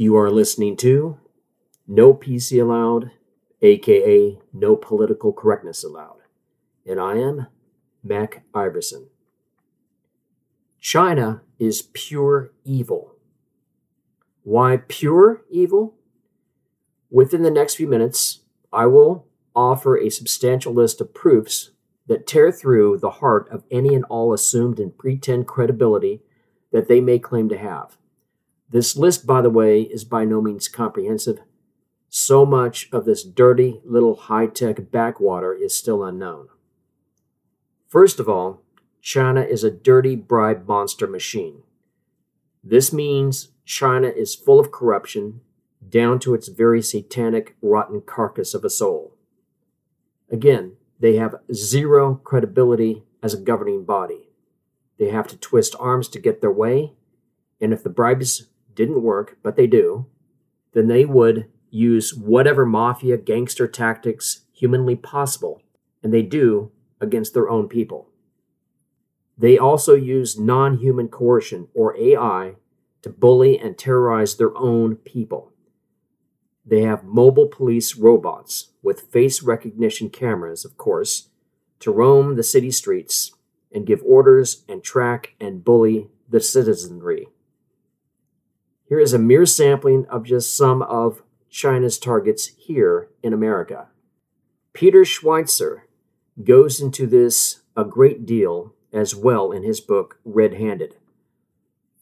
You are listening to No PC Allowed, aka No Political Correctness Allowed. And I am Mac Iverson. China is pure evil. Why pure evil? Within the next few minutes, I will offer a substantial list of proofs that tear through the heart of any and all assumed and pretend credibility that they may claim to have. This list, by the way, is by no means comprehensive. So much of this dirty little high tech backwater is still unknown. First of all, China is a dirty bribe monster machine. This means China is full of corruption, down to its very satanic, rotten carcass of a soul. Again, they have zero credibility as a governing body. They have to twist arms to get their way, and if the bribes didn't work, but they do, then they would use whatever mafia gangster tactics humanly possible, and they do against their own people. They also use non human coercion, or AI, to bully and terrorize their own people. They have mobile police robots with face recognition cameras, of course, to roam the city streets and give orders and track and bully the citizenry. Here is a mere sampling of just some of China's targets here in America. Peter Schweizer goes into this a great deal as well in his book Red Handed.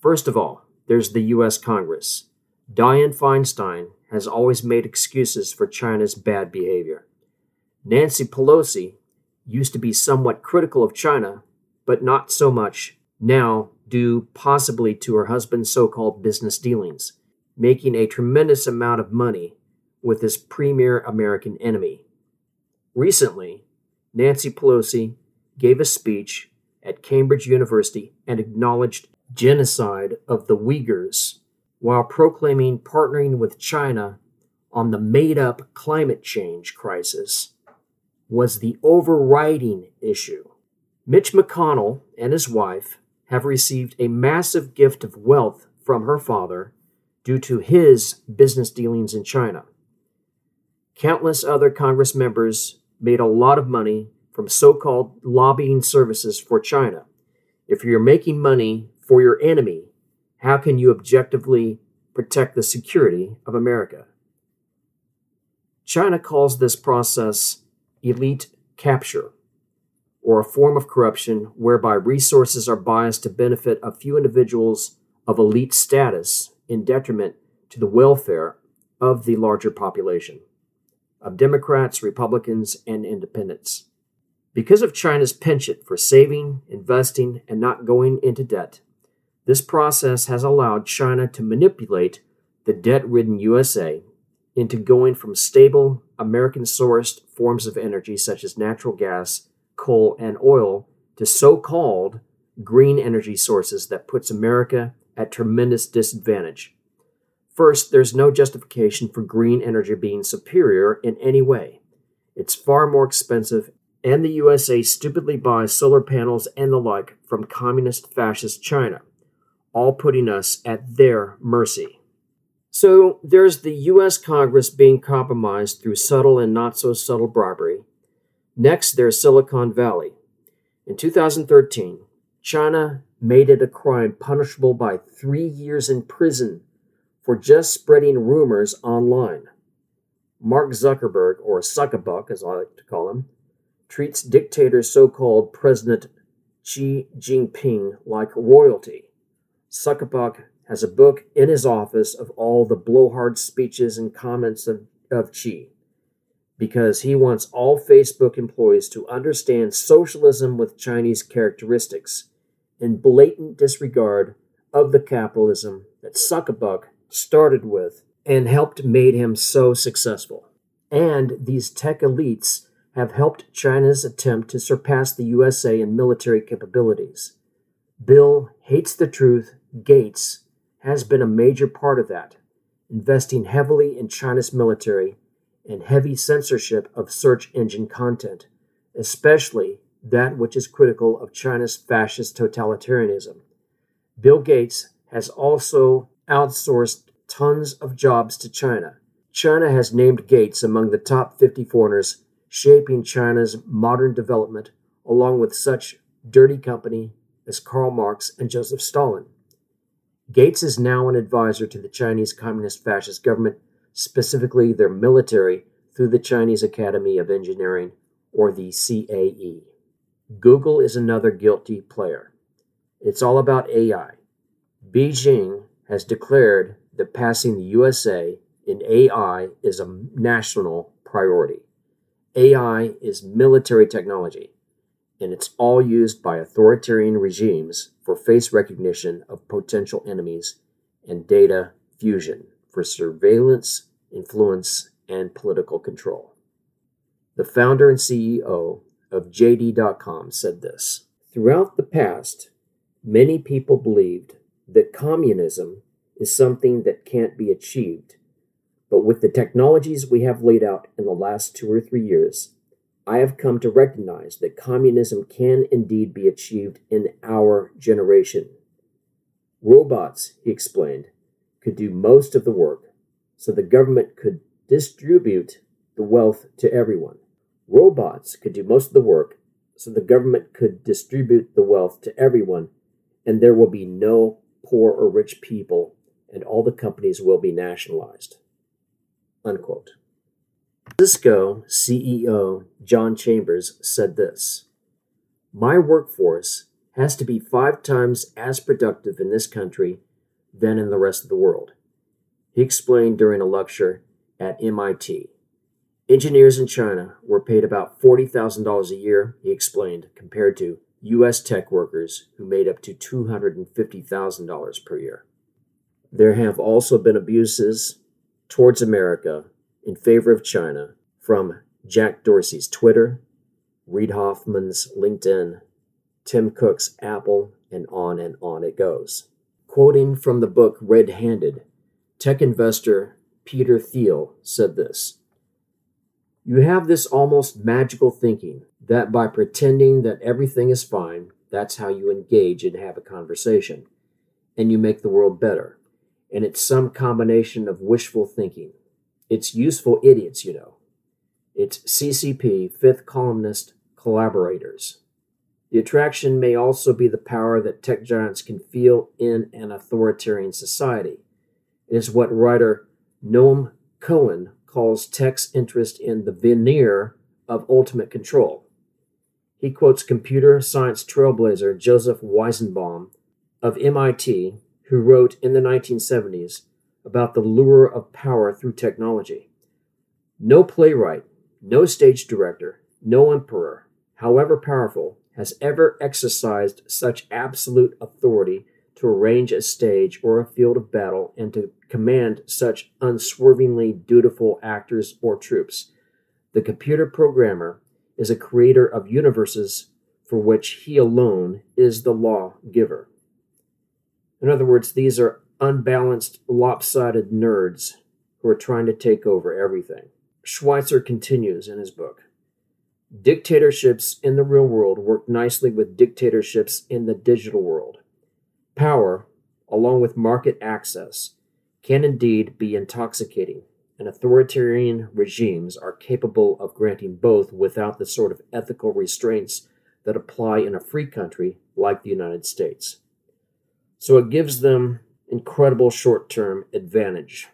First of all, there's the US Congress. Dianne Feinstein has always made excuses for China's bad behavior. Nancy Pelosi used to be somewhat critical of China, but not so much now due possibly to her husband's so called business dealings, making a tremendous amount of money with this premier American enemy. Recently, Nancy Pelosi gave a speech at Cambridge University and acknowledged genocide of the Uyghurs while proclaiming partnering with China on the made up climate change crisis was the overriding issue. Mitch McConnell and his wife have received a massive gift of wealth from her father due to his business dealings in China. Countless other Congress members made a lot of money from so called lobbying services for China. If you're making money for your enemy, how can you objectively protect the security of America? China calls this process elite capture or a form of corruption whereby resources are biased to benefit a few individuals of elite status in detriment to the welfare of the larger population, of Democrats, Republicans, and independents. Because of China's penchant for saving, investing, and not going into debt, this process has allowed China to manipulate the debt ridden USA into going from stable, American sourced forms of energy such as natural gas coal, and oil to so called green energy sources that puts America at tremendous disadvantage. First, there's no justification for green energy being superior in any way. It's far more expensive, and the USA stupidly buys solar panels and the like from communist fascist China, all putting us at their mercy. So there's the US Congress being compromised through subtle and not so subtle bribery, Next, there's Silicon Valley. In 2013, China made it a crime punishable by three years in prison for just spreading rumors online. Mark Zuckerberg, or Suckabuck as I like to call him, treats dictator so called President Xi Jinping like royalty. Suckabuck has a book in his office of all the blowhard speeches and comments of, of Xi because he wants all Facebook employees to understand socialism with Chinese characteristics in blatant disregard of the capitalism that Suckabuck started with and helped made him so successful. And these tech elites have helped China's attempt to surpass the USA in military capabilities. Bill hates the truth. Gates has been a major part of that, investing heavily in China's military and heavy censorship of search engine content, especially that which is critical of China's fascist totalitarianism. Bill Gates has also outsourced tons of jobs to China. China has named Gates among the top 50 foreigners shaping China's modern development, along with such dirty company as Karl Marx and Joseph Stalin. Gates is now an advisor to the Chinese Communist Fascist government, specifically their military, through the Chinese Academy of Engineering, or the CAE. Google is another guilty player. It's all about AI. Beijing has declared that passing the USA in AI is a national priority. AI is military technology, and it's all used by authoritarian regimes for face recognition of potential enemies and data fusion for surveillance, influence, and political control. The founder and CEO of JD.com said this Throughout the past, many people believed that communism is something that can't be achieved. But with the technologies we have laid out in the last two or three years, I have come to recognize that communism can indeed be achieved in our generation. Robots, he explained, could do most of the work, so the government could distribute the wealth to everyone. Robots could do most of the work, so the government could distribute the wealth to everyone, and there will be no poor or rich people, and all the companies will be nationalized. Unquote. Cisco CEO John Chambers said this My workforce has to be five times as productive in this country than in the rest of the world. He explained during a lecture at MIT. Engineers in China were paid about $40,000 a year, he explained, compared to U.S. tech workers who made up to $250,000 per year. There have also been abuses towards America in favor of China from Jack Dorsey's Twitter, Reid Hoffman's LinkedIn, Tim Cook's Apple, and on and on it goes. Quoting from the book Red Handed, tech investor Peter Thiel said this You have this almost magical thinking that by pretending that everything is fine, that's how you engage and have a conversation, and you make the world better. And it's some combination of wishful thinking. It's useful idiots, you know. It's CCP, fifth columnist collaborators. The attraction may also be the power that tech giants can feel in an authoritarian society. Is what writer Noam Cohen calls tech's interest in the veneer of ultimate control. He quotes computer science trailblazer Joseph Weizenbaum of MIT, who wrote in the 1970s about the lure of power through technology. No playwright, no stage director, no emperor, however powerful, has ever exercised such absolute authority to arrange a stage or a field of battle and to command such unswervingly dutiful actors or troops. The computer programmer is a creator of universes for which he alone is the law giver. In other words, these are unbalanced, lopsided nerds who are trying to take over everything. Schweizer continues in his book Dictatorships in the real world work nicely with dictatorships in the digital world. Power, along with market access, can indeed be intoxicating and authoritarian regimes are capable of granting both without the sort of ethical restraints that apply in a free country like the United States. So it gives them incredible short term advantage.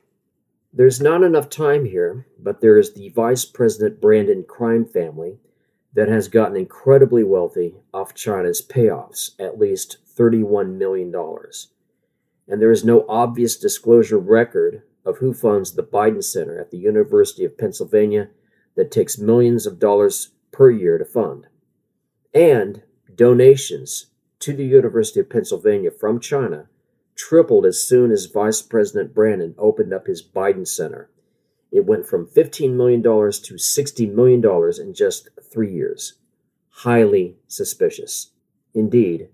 There's not enough time here, but there is the Vice President Brandon crime family that has gotten incredibly wealthy off China's payoffs, at least $31 million. And there is no obvious disclosure record of who funds the Biden Center at the University of Pennsylvania that takes millions of dollars per year to fund. And donations to the University of Pennsylvania from China tripled as soon as Vice President Brandon opened up his Biden Center. It went from $15 million to $60 million in just three years. Highly suspicious. Indeed,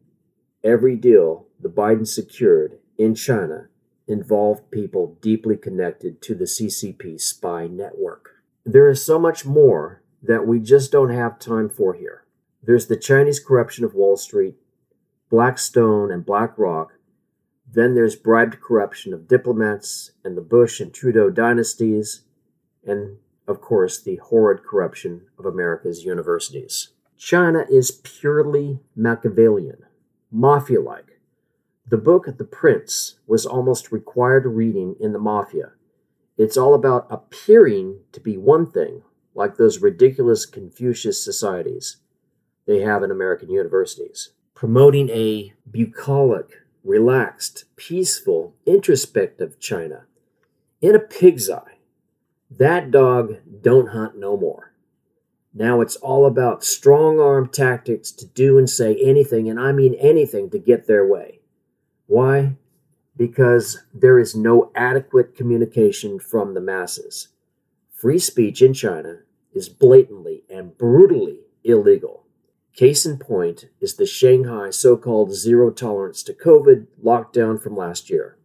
every deal the Biden secured in China involved people deeply connected to the CCP spy network. There is so much more that we just don't have time for here. There's the Chinese corruption of Wall Street, Blackstone and BlackRock, Then there's bribed corruption of diplomats and the Bush and Trudeau dynasties, and of course, the horrid corruption of America's universities. China is purely Machiavellian, mafia like. The book The Prince was almost required reading in the mafia. It's all about appearing to be one thing, like those ridiculous Confucius societies they have in American universities. Promoting a bucolic, relaxed, peaceful, introspective China in a pig's eye. That dog don't hunt no more. Now it's all about strong arm tactics to do and say anything, and I mean anything, to get their way. Why? Because there is no adequate communication from the masses. Free speech in China is blatantly and brutally illegal. Case in point is the Shanghai so called zero tolerance to COVID lockdown from last year.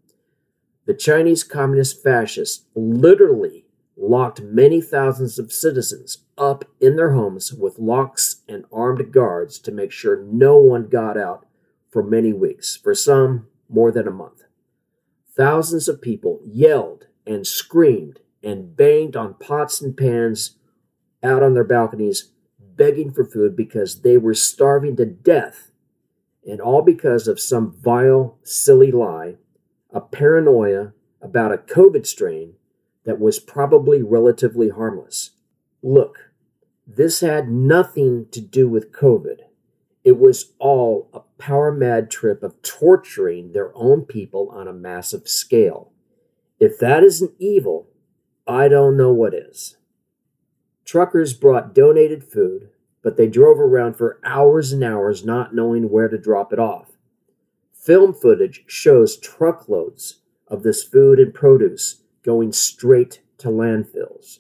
The Chinese Communist fascists literally locked many thousands of citizens up in their homes with locks and armed guards to make sure no one got out for many weeks, for some, more than a month. Thousands of people yelled and screamed and banged on pots and pans out on their balconies, begging for food because they were starving to death, and all because of some vile, silly lie, a paranoia about a COVID strain that was probably relatively harmless. Look, this had nothing to do with COVID. It was all a power mad trip of torturing their own people on a massive scale. If that isn't evil, I don't know what is. Truckers brought donated food, but they drove around for hours and hours not knowing where to drop it off. Film footage shows truckloads of this food and produce going straight to landfills.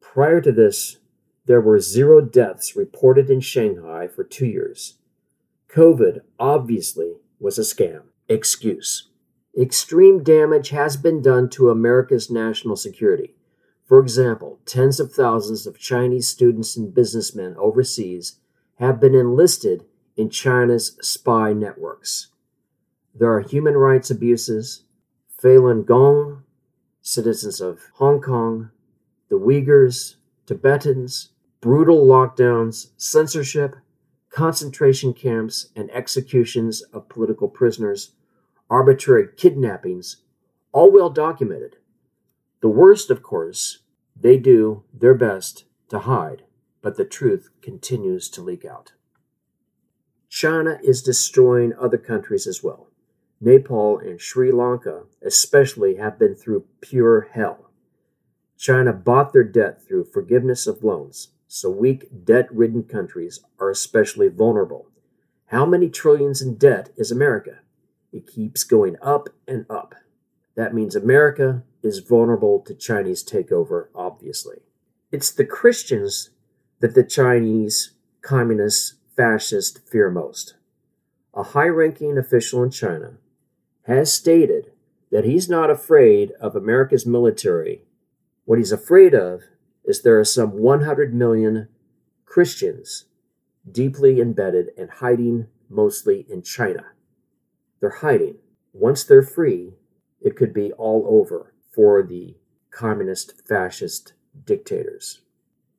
Prior to this, there were zero deaths reported in Shanghai for two years. COVID obviously was a scam. Excuse. Extreme damage has been done to America's national security. For example, tens of thousands of Chinese students and businessmen overseas have been enlisted in China's spy networks. There are human rights abuses. Falun Gong citizens of Hong Kong, the Uyghurs, Tibetans, brutal lockdowns, censorship, concentration camps, and executions of political prisoners, arbitrary kidnappings, all well documented. The worst, of course, they do their best to hide, but the truth continues to leak out. China is destroying other countries as well. Nepal and Sri Lanka, especially, have been through pure hell. China bought their debt through forgiveness of loans, so weak, debt ridden countries are especially vulnerable. How many trillions in debt is America? It keeps going up and up. That means America is vulnerable to Chinese takeover, obviously. It's the Christians that the Chinese communists, fascists fear most. A high ranking official in China has stated that he's not afraid of America's military. What he's afraid of is there are some 100 million Christians deeply embedded and hiding mostly in China. They're hiding. Once they're free, it could be all over for the communist fascist dictators.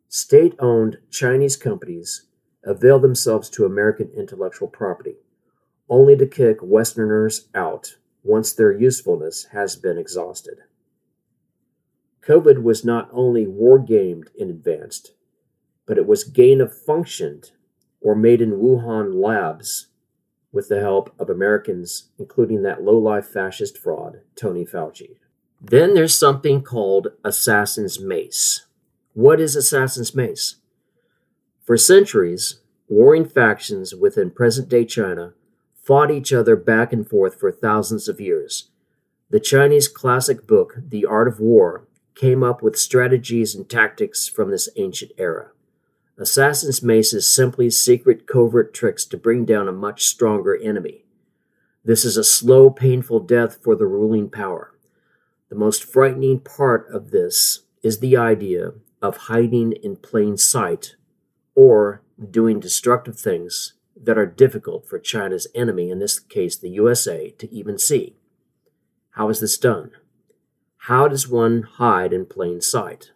State owned Chinese companies avail themselves to American intellectual property only to kick Westerners out once their usefulness has been exhausted. COVID was not only war gamed in advance, but it was gain of functioned or made in Wuhan labs with the help of Americans, including that low-life fascist fraud, Tony Fauci. Then there's something called Assassin's Mace. What is Assassin's Mace? For centuries, warring factions within present day China fought each other back and forth for thousands of years. The Chinese classic book, The Art of War, came up with strategies and tactics from this ancient era. Assassin's Mace is simply secret covert tricks to bring down a much stronger enemy. This is a slow, painful death for the ruling power. The most frightening part of this is the idea of hiding in plain sight or doing destructive things that are difficult for China's enemy, in this case the USA, to even see. How is this done? How does one hide in plain sight?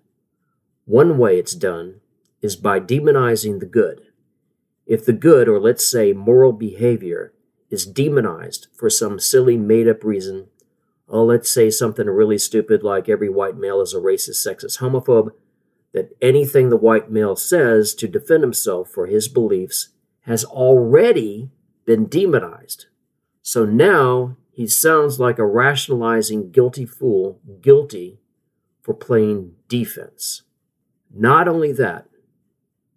One way it's done is by demonizing the good. If the good, or let's say moral behavior, is demonized for some silly made up reason, oh, let's say something really stupid like every white male is a racist, sexist, homophobe, that anything the white male says to defend himself for his beliefs has already been demonized. So now he sounds like a rationalizing guilty fool, guilty for playing defense. Not only that,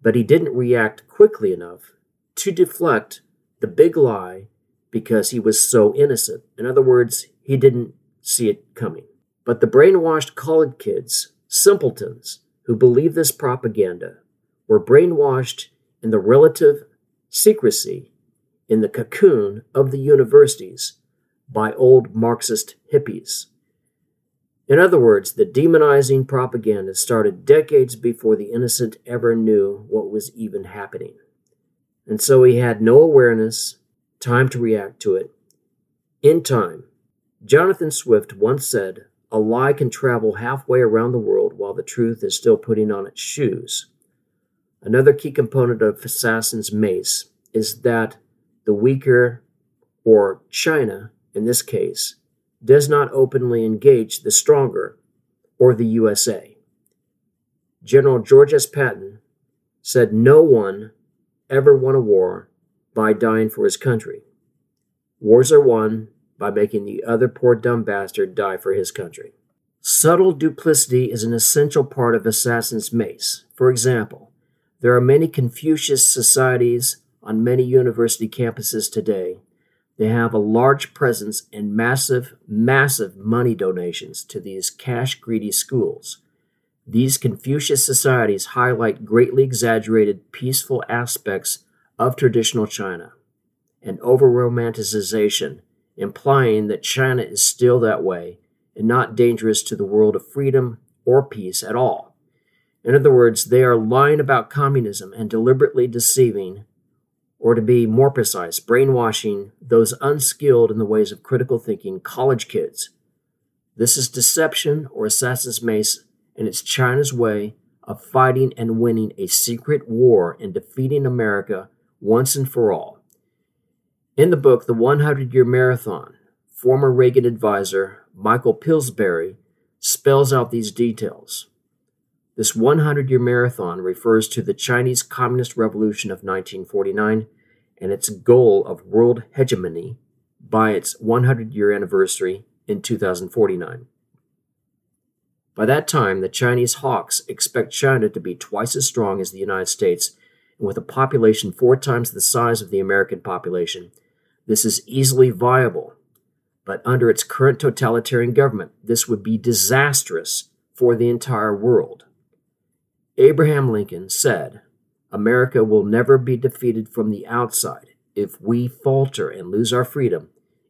but he didn't react quickly enough to deflect the big lie because he was so innocent. In other words, he didn't see it coming. But the brainwashed college kids, simpletons, who believed this propaganda were brainwashed in the relative secrecy in the cocoon of the universities by old Marxist hippies. In other words, the demonizing propaganda started decades before the innocent ever knew what was even happening. And so he had no awareness, time to react to it. In time, Jonathan Swift once said, A lie can travel halfway around the world while the truth is still putting on its shoes. Another key component of Assassin's Mace is that the weaker, or China in this case, does not openly engage the stronger, or the USA. General George S. Patton said no one ever won a war by dying for his country. Wars are won by making the other poor dumb bastard die for his country. Subtle duplicity is an essential part of Assassin's Mace. For example, there are many Confucius societies on many university campuses today. They have a large presence and massive, massive money donations to these cash greedy schools. These Confucius societies highlight greatly exaggerated, peaceful aspects of traditional China and over romanticization, implying that China is still that way and not dangerous to the world of freedom or peace at all. In other words, they are lying about communism and deliberately deceiving, or to be more precise, brainwashing those unskilled in the ways of critical thinking college kids. This is deception or assassin's mace, and it's China's way of fighting and winning a secret war and defeating America once and for all. In the book, The 100 Year Marathon, former Reagan advisor Michael Pillsbury spells out these details. This 100 year marathon refers to the Chinese Communist Revolution of 1949 and its goal of world hegemony by its 100 year anniversary in 2049. By that time, the Chinese hawks expect China to be twice as strong as the United States, and with a population four times the size of the American population, this is easily viable. But under its current totalitarian government, this would be disastrous for the entire world. Abraham Lincoln said, America will never be defeated from the outside. If we falter and lose our freedom,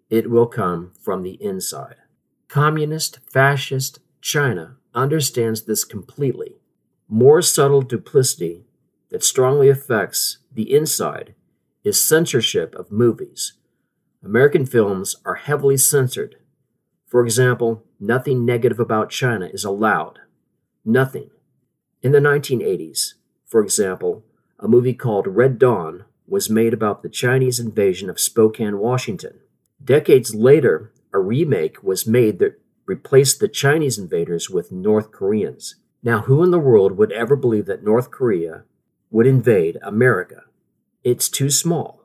it will come from the inside. Communist, fascist China understands this completely. More subtle duplicity that strongly affects the inside is censorship of movies. American films are heavily censored. For example, nothing negative about China is allowed. Nothing. In the 1980s, for example, a movie called Red Dawn was made about the Chinese invasion of Spokane, Washington. Decades later, a remake was made that replaced the Chinese invaders with North Koreans. Now, who in the world would ever believe that North Korea would invade America? It's too small.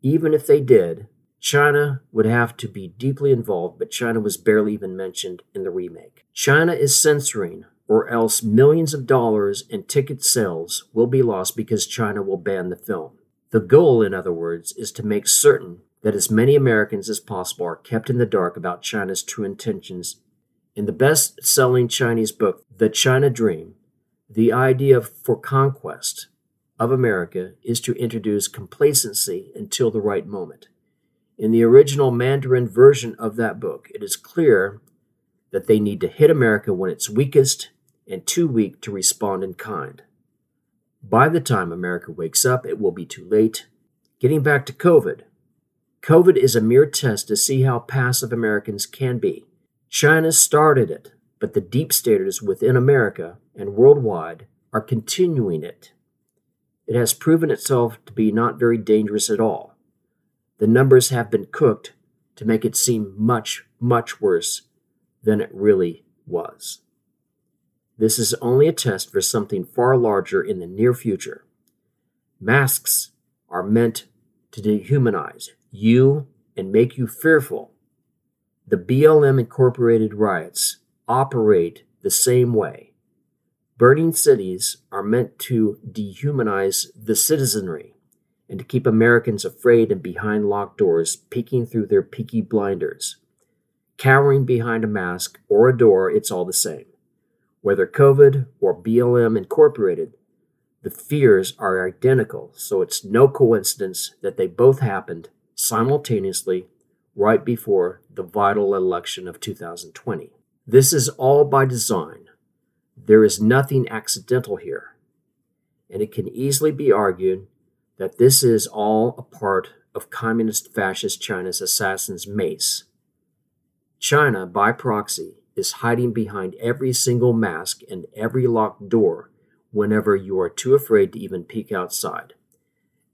Even if they did, China would have to be deeply involved, but China was barely even mentioned in the remake. China is censoring or else millions of dollars in ticket sales will be lost because China will ban the film. The goal, in other words, is to make certain that as many Americans as possible are kept in the dark about China's true intentions. In the best selling Chinese book, The China Dream, the idea for conquest of America is to introduce complacency until the right moment. In the original Mandarin version of that book, it is clear that they need to hit America when it's weakest and too weak to respond in kind. By the time America wakes up, it will be too late. Getting back to COVID. COVID is a mere test to see how passive Americans can be. China started it, but the deep staters within America and worldwide are continuing it. It has proven itself to be not very dangerous at all. The numbers have been cooked to make it seem much, much worse than it really was. This is only a test for something far larger in the near future. Masks are meant to dehumanize you and make you fearful. The BLM Incorporated riots operate the same way. Burning cities are meant to dehumanize the citizenry and to keep Americans afraid and behind locked doors, peeking through their peaky blinders. Cowering behind a mask or a door, it's all the same. Whether COVID or BLM Incorporated, the fears are identical, so it's no coincidence that they both happened simultaneously right before the vital election of 2020. This is all by design. There is nothing accidental here. And it can easily be argued that this is all a part of communist fascist China's assassin's mace. China, by proxy, is hiding behind every single mask and every locked door whenever you are too afraid to even peek outside.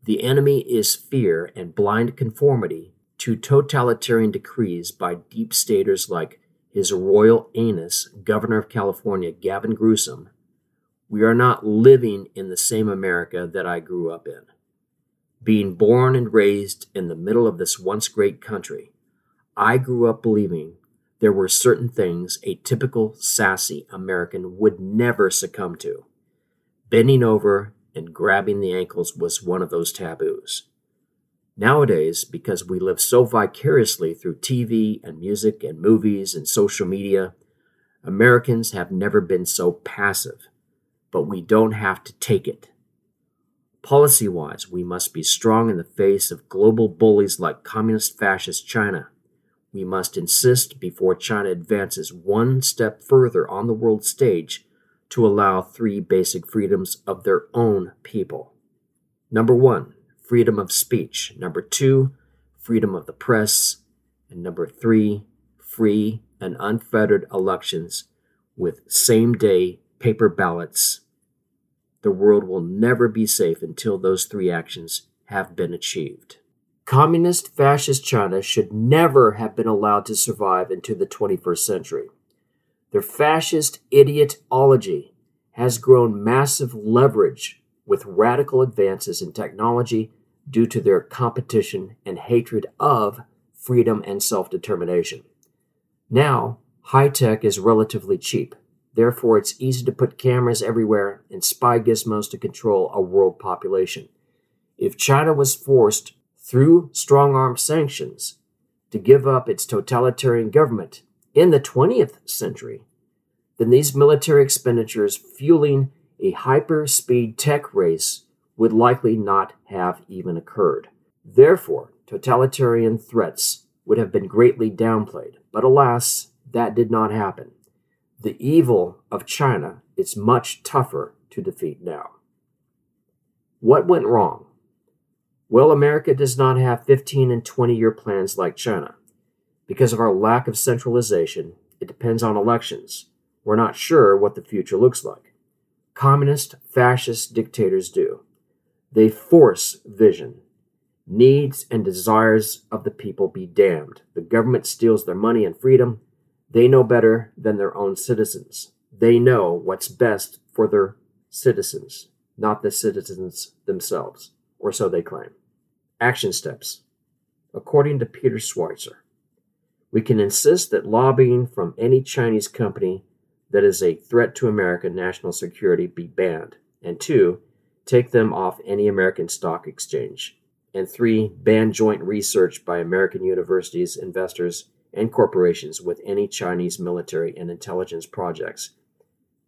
The enemy is fear and blind conformity to totalitarian decrees by deep staters like His Royal Anus, Governor of California Gavin Newsom. We are not living in the same America that I grew up in. Being born and raised in the middle of this once great country, I grew up believing there were certain things a typical sassy American would never succumb to. Bending over and grabbing the ankles was one of those taboos. Nowadays, because we live so vicariously through TV and music and movies and social media, Americans have never been so passive, but we don't have to take it. Policy wise, we must be strong in the face of global bullies like communist fascist China. We must insist before China advances one step further on the world stage to allow three basic freedoms of their own people. Number one, freedom of speech. Number two, freedom of the press. And number three, free and unfettered elections with same day paper ballots. The world will never be safe until those three actions have been achieved. Communist fascist China should never have been allowed to survive into the 21st century. Their fascist idiotology has grown massive leverage with radical advances in technology due to their competition and hatred of freedom and self determination. Now, high tech is relatively cheap. Therefore, it's easy to put cameras everywhere and spy gizmos to control a world population. If China was forced through strong arm sanctions to give up its totalitarian government in the 20th century, then these military expenditures fueling a hyper speed tech race would likely not have even occurred. Therefore, totalitarian threats would have been greatly downplayed. But alas, that did not happen. The evil of China is much tougher to defeat now. What went wrong? Well, America does not have 15 and 20 year plans like China. Because of our lack of centralization, it depends on elections. We're not sure what the future looks like. Communist, fascist dictators do. They force vision. Needs and desires of the people be damned. The government steals their money and freedom. They know better than their own citizens. They know what's best for their citizens, not the citizens themselves, or so they claim. Action steps. According to Peter Schweizer, we can insist that lobbying from any Chinese company that is a threat to American national security be banned. And two, take them off any American stock exchange. And three, ban joint research by American universities, investors, and corporations with any Chinese military and intelligence projects.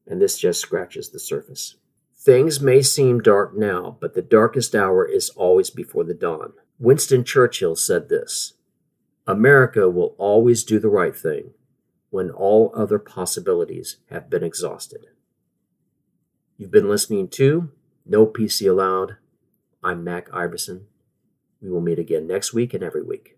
And this just scratches the surface. Things may seem dark now, but the darkest hour is always before the dawn. Winston Churchill said this America will always do the right thing when all other possibilities have been exhausted. You've been listening to No PC Allowed. I'm Mac Iverson. We will meet again next week and every week.